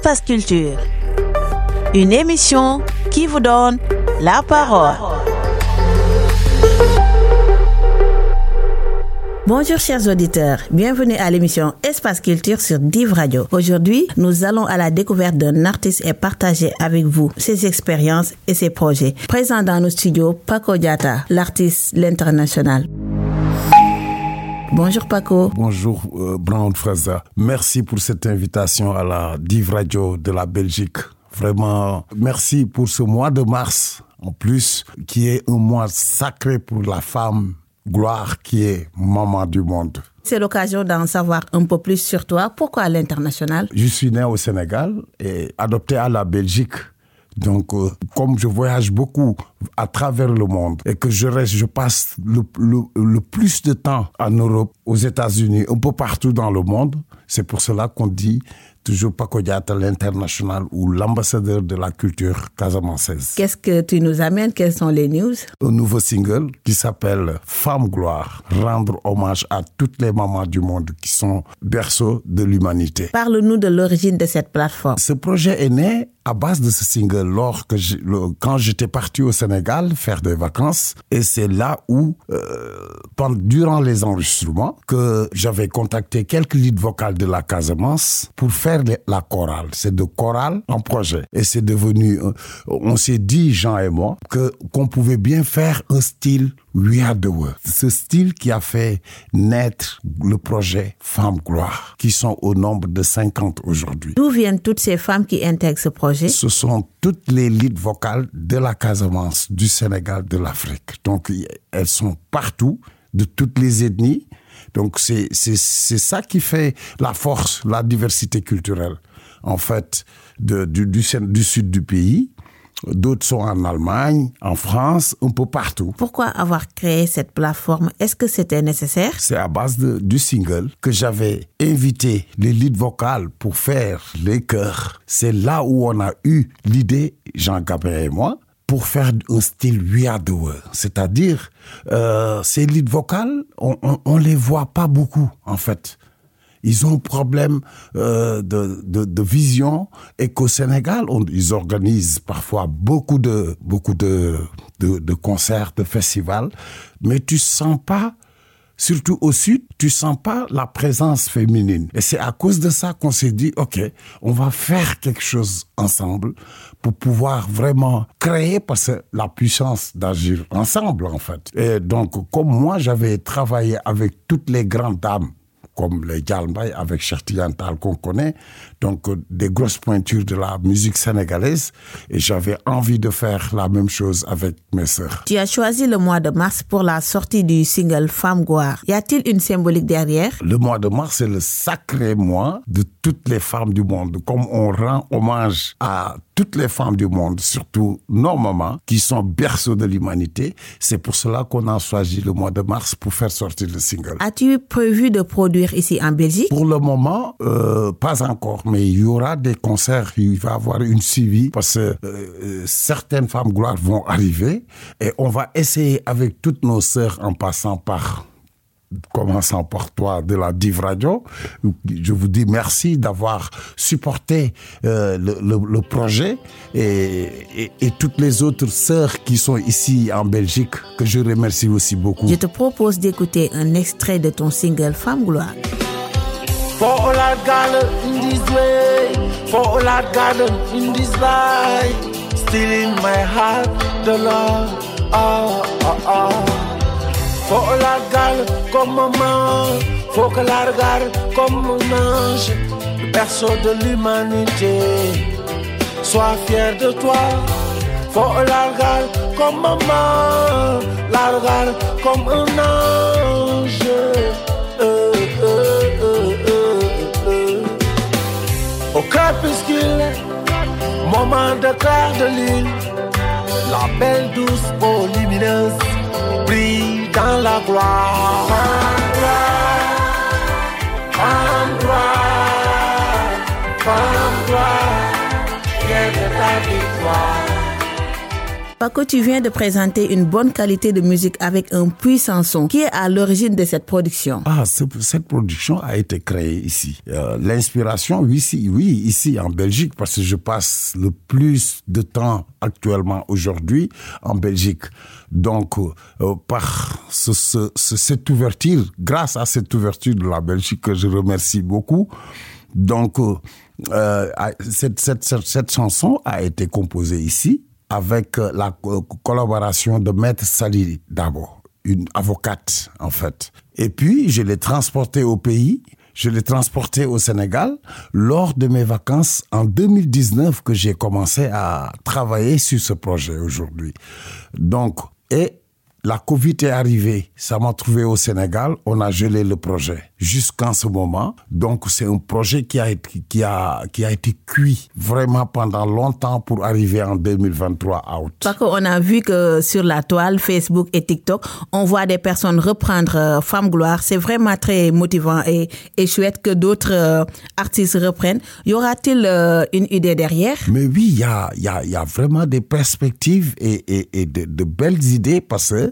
Espace Culture. Une émission qui vous donne la parole. Bonjour chers auditeurs, bienvenue à l'émission Espace Culture sur Div Radio. Aujourd'hui, nous allons à la découverte d'un artiste et partager avec vous ses expériences et ses projets. Présent dans nos studios, Paco Diata, l'artiste l'international. Bonjour Paco. Bonjour euh, Brown Fraser. Merci pour cette invitation à la Div Radio de la Belgique. Vraiment, merci pour ce mois de mars, en plus, qui est un mois sacré pour la femme gloire qui est maman du monde. C'est l'occasion d'en savoir un peu plus sur toi. Pourquoi à l'international? Je suis né au Sénégal et adopté à la Belgique. Donc, euh, comme je voyage beaucoup à travers le monde et que je reste, je passe le, le, le plus de temps en Europe, aux États-Unis, un peu partout dans le monde, c'est pour cela qu'on dit toujours Paco Diata, l'international ou l'ambassadeur de la culture casamançaise. Qu'est-ce que tu nous amènes? Quelles sont les news? Un nouveau single qui s'appelle Femme Gloire, rendre hommage à toutes les mamans du monde qui sont berceaux de l'humanité. Parle-nous de l'origine de cette plateforme. Ce projet est né à base de ce single lors que je, le, quand j'étais parti au Sénégal faire des vacances et c'est là où euh, pendant, durant les enregistrements que j'avais contacté quelques leads vocales de la Casamance pour faire la chorale c'est de chorale en projet et c'est devenu euh, on s'est dit Jean et moi que qu'on pouvait bien faire un style We Are the World. Ce style qui a fait naître le projet Femmes Gloire, qui sont au nombre de 50 aujourd'hui. D'où viennent toutes ces femmes qui intègrent ce projet? Ce sont toutes les leads vocales de la Casamance, du Sénégal, de l'Afrique. Donc, elles sont partout, de toutes les ethnies. Donc, c'est ça qui fait la force, la diversité culturelle, en fait, du, du, du sud du pays D'autres sont en Allemagne, en France, un peu partout. Pourquoi avoir créé cette plateforme? Est-ce que c'était nécessaire? C'est à base de, du single que j'avais invité les leads vocales pour faire les chœurs. C'est là où on a eu l'idée, Jean Gabriel et moi, pour faire un style We Are the World. C'est-à-dire, euh, ces leads vocales, on, on, on les voit pas beaucoup, en fait ils ont un problème euh, de, de, vision et qu'au Sénégal, ils organisent parfois beaucoup de, beaucoup de, de, concerts, de festivals, mais tu sens pas, surtout au sud, tu sens pas la présence féminine. Et c'est à cause de ça qu'on s'est dit, OK, on va faire quelque chose ensemble pour pouvoir vraiment créer, parce que la puissance d'agir ensemble, en fait. Et donc, comme moi, j'avais travaillé avec toutes les grandes dames comme les Galmbay avec Chertiantal qu'on connaît, donc des grosses pointures de la musique sénégalaise. Et j'avais envie de faire la même chose avec mes sœurs. Tu as choisi le mois de mars pour la sortie du single Femme Gloire. Y a-t-il une symbolique derrière? Le mois de mars, c'est le sacré mois de toutes les femmes du monde. Comme on rend hommage à toutes les femmes du monde, surtout nos mamans, qui sont berceaux de l'humanité. C'est pour cela qu'on a choisi le mois de mars pour faire sortir le single. As-tu prévu de produire ici en Belgique? Pour le moment, euh, pas encore, mais il y aura des concerts, il va y avoir une suivi parce que euh, certaines femmes gloires vont arriver et on va essayer avec toutes nos sœurs en passant par commençant par toi de la Div Radio. Je vous dis merci d'avoir supporté euh, le, projet et, et, et, toutes les autres sœurs qui sont ici en Belgique, que je remercie aussi beaucoup. Je te propose d'écouter un extrait de ton single Femme Gloire. For all I got in this way, for all I got in this life, still in my heart, the love, ah, ah, ah. Faut la regarder comme maman, faut que la regarde comme un ange, le berceau de l'humanité. Sois fier de toi, faut la regarder comme maman, la regarde comme un ange. Au crépuscule, moment de clair de lune, la belle douce lumineuse brille dans la gloire. Femme gloire, femme gloire, femme gloire, viens de ta victoire. Paco, tu viens de présenter une bonne qualité de musique avec un puissant son. Qui est à l'origine de cette production Ah, cette production a été créée ici. Euh, l'inspiration, oui, ici, oui, ici en Belgique, parce que je passe le plus de temps actuellement aujourd'hui en Belgique. Donc, euh, par cette ouverture, grâce à cette ouverture de la Belgique que je remercie beaucoup, donc euh, cette, chanson a été composée ici avec la collaboration de Maître Sali d'abord, une avocate en fait. Et puis, je l'ai transportée au pays je l'ai transporté au Sénégal lors de mes vacances en 2019 que j'ai commencé à travailler sur ce projet aujourd'hui. Donc, et la Covid est arrivée, ça m'a trouvé au Sénégal, on a gelé le projet jusqu'en ce moment. Donc c'est un projet qui a, été, qui, a, qui a été cuit vraiment pendant longtemps pour arriver en 2023 out. Parce qu'on a vu que sur la toile, Facebook et TikTok, on voit des personnes reprendre euh, Femme Gloire. C'est vraiment très motivant et, et chouette que d'autres euh, artistes reprennent. Y aura-t-il euh, une idée derrière? Mais oui, il y a, y, a, y a vraiment des perspectives et, et, et de, de belles idées parce que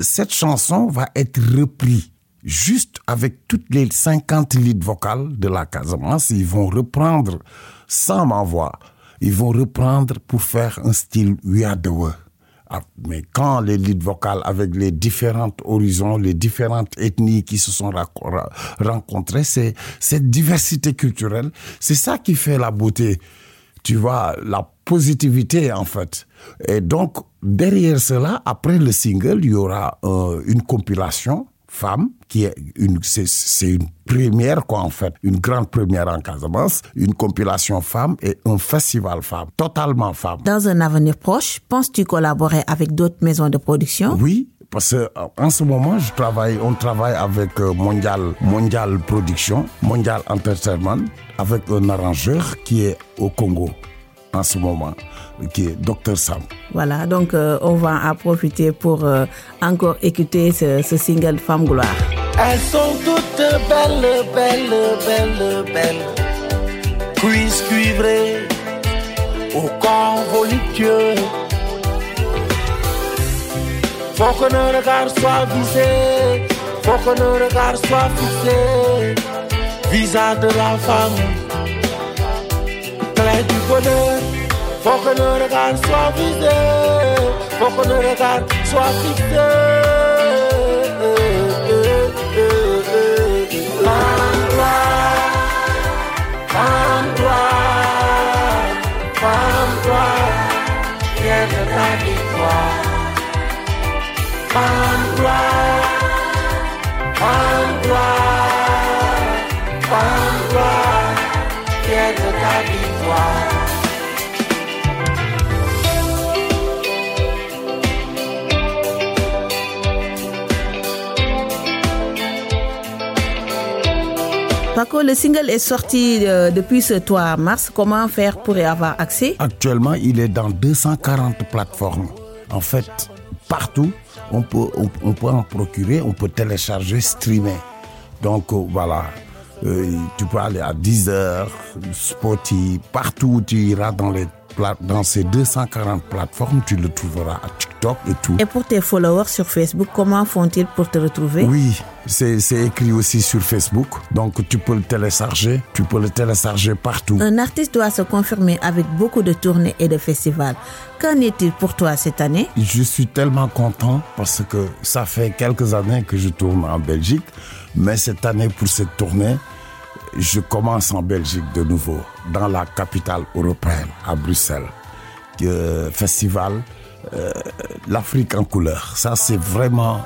cette chanson va être reprise juste avec toutes les 50 litres vocales de la Casamance. Ils vont reprendre sans m'envoi. Ils vont reprendre pour faire un style Wiadewe. Ah, mais quand les leads vocales avec les différents horizons, les différentes ethnies qui se sont rencontrées, c'est cette diversité culturelle, c'est ça qui fait la beauté. Tu vois, la positivité en fait. Et donc, derrière cela, après le single, il y aura euh, une compilation femme qui est une c'est une première quoi en fait. Une grande première en Casamance une compilation femme et un festival femme totalement femme. Dans un avenir proche penses-tu collaborer avec d'autres maisons de production? Oui parce que euh, en ce moment, je travaille, on travaille avec euh, Mondial, Mondial Production, Mondial Entertainment, avec un arrangeur qui est au Congo en ce moment, qui est Dr Sam. Voilà, donc euh, on va en profiter pour euh, encore écouter ce, ce, single Femme Gloire. Elles sont toutes belles, belles, belles, belles. Cuisses cuivrées, au corps voluptueux. Faut que nos regards soient visés, faut que nos regards soient fixés. Visage de la femme, clé du bonheur. Faut que nos regards soient visés, faut que nos regards soient fixés. Femme gloire, femme gloire, femme gloire, viens de ta victoire. Femme gloire, femme gloire, femme gloire, viens de ta victoire. Paco, le single est sorti euh, depuis ce 3 mars. Comment faire pour y avoir accès? Actuellement, il est dans 240 plateformes. En fait, partout, on peut, on, peut en procurer, on peut télécharger, streamer. Donc euh, voilà, euh, tu peux aller à Deezer, Spotify, partout où tu iras dans les dans ces 240 plateformes, tu le trouveras à TikTok et tout. Et pour tes followers sur Facebook, comment font-ils pour te retrouver? Oui, c'est écrit aussi sur Facebook. Donc tu peux le télécharger, tu peux le télécharger partout. Un artiste doit se confirmer avec beaucoup de tournées et de festivals. Qu'en est-il pour toi cette année? Je suis tellement content parce que ça fait quelques années que je tourne en Belgique. Mais cette année, pour cette tournée, je commence en Belgique de nouveau, dans la capitale européenne, à Bruxelles. Euh, festival euh, L'Afrique en couleur. Ça, c'est vraiment...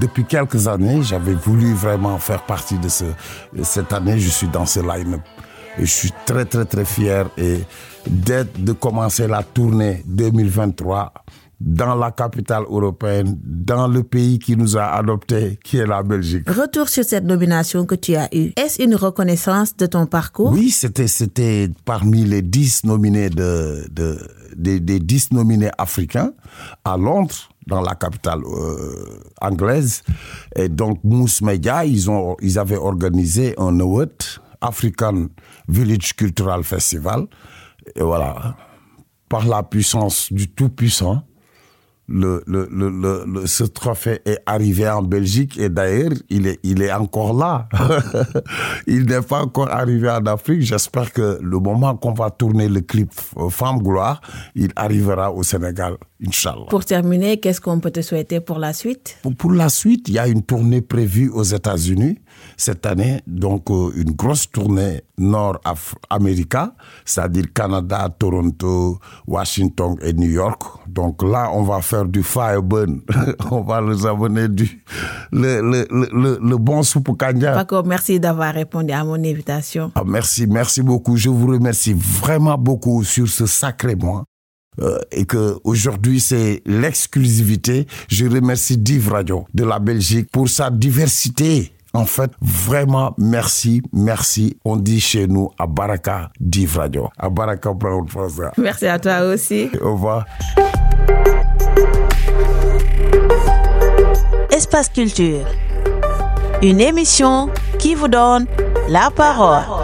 depuis quelques années, j'avais voulu vraiment faire partie de ce... Cette année, je suis dans ce line-up. Et je suis très, très, très fier et d'être, de commencer la tournée 2023 dans la capitale européenne, dans le pays qui nous a adoptés, qui est la Belgique. Retour sur cette nomination que tu as eue. Est-ce une reconnaissance de ton parcours? Oui, c'était c'était parmi les dix nominés de, de des, des dix nominés africains à Londres dans la capitale euh, anglaise. Et donc, Mousse Media, ils, ont, ils avaient organisé un award, African Village Cultural Festival. Et voilà. par la puissance du Tout-Puissant, le, le, le, le, ce trophée est arrivé en Belgique et d'ailleurs, il est, il est encore là. il n'est pas encore arrivé en Afrique. J'espère que le moment qu'on va tourner le clip Femme Gloire, il arrivera au Sénégal, Inch'Allah. Pour terminer, qu'est-ce qu'on peut te souhaiter pour la suite? Pour, pour, la suite, il y a une tournée prévue aux États-Unis cette année, donc euh, une grosse tournée nord-américaine, c'est-à-dire Canada, Toronto, Washington et New York. Donc là, on va faire du fireburn. on va les amener du, le, le, le, le bon soupe kanya. Paco, merci d'avoir répondu à mon invitation. Ah, merci, merci beaucoup. Je vous remercie vraiment beaucoup sur ce sacré mois. Euh, et que aujourd'hui c'est l'exclusivité. Je remercie Div Radio de la Belgique pour sa diversité en fait, vraiment, merci, merci. On dit chez nous à Baraka Div Radio. À Baraka Brown François. Merci à toi aussi. Au revoir. Espace Culture. Une émission qui vous donne la parole.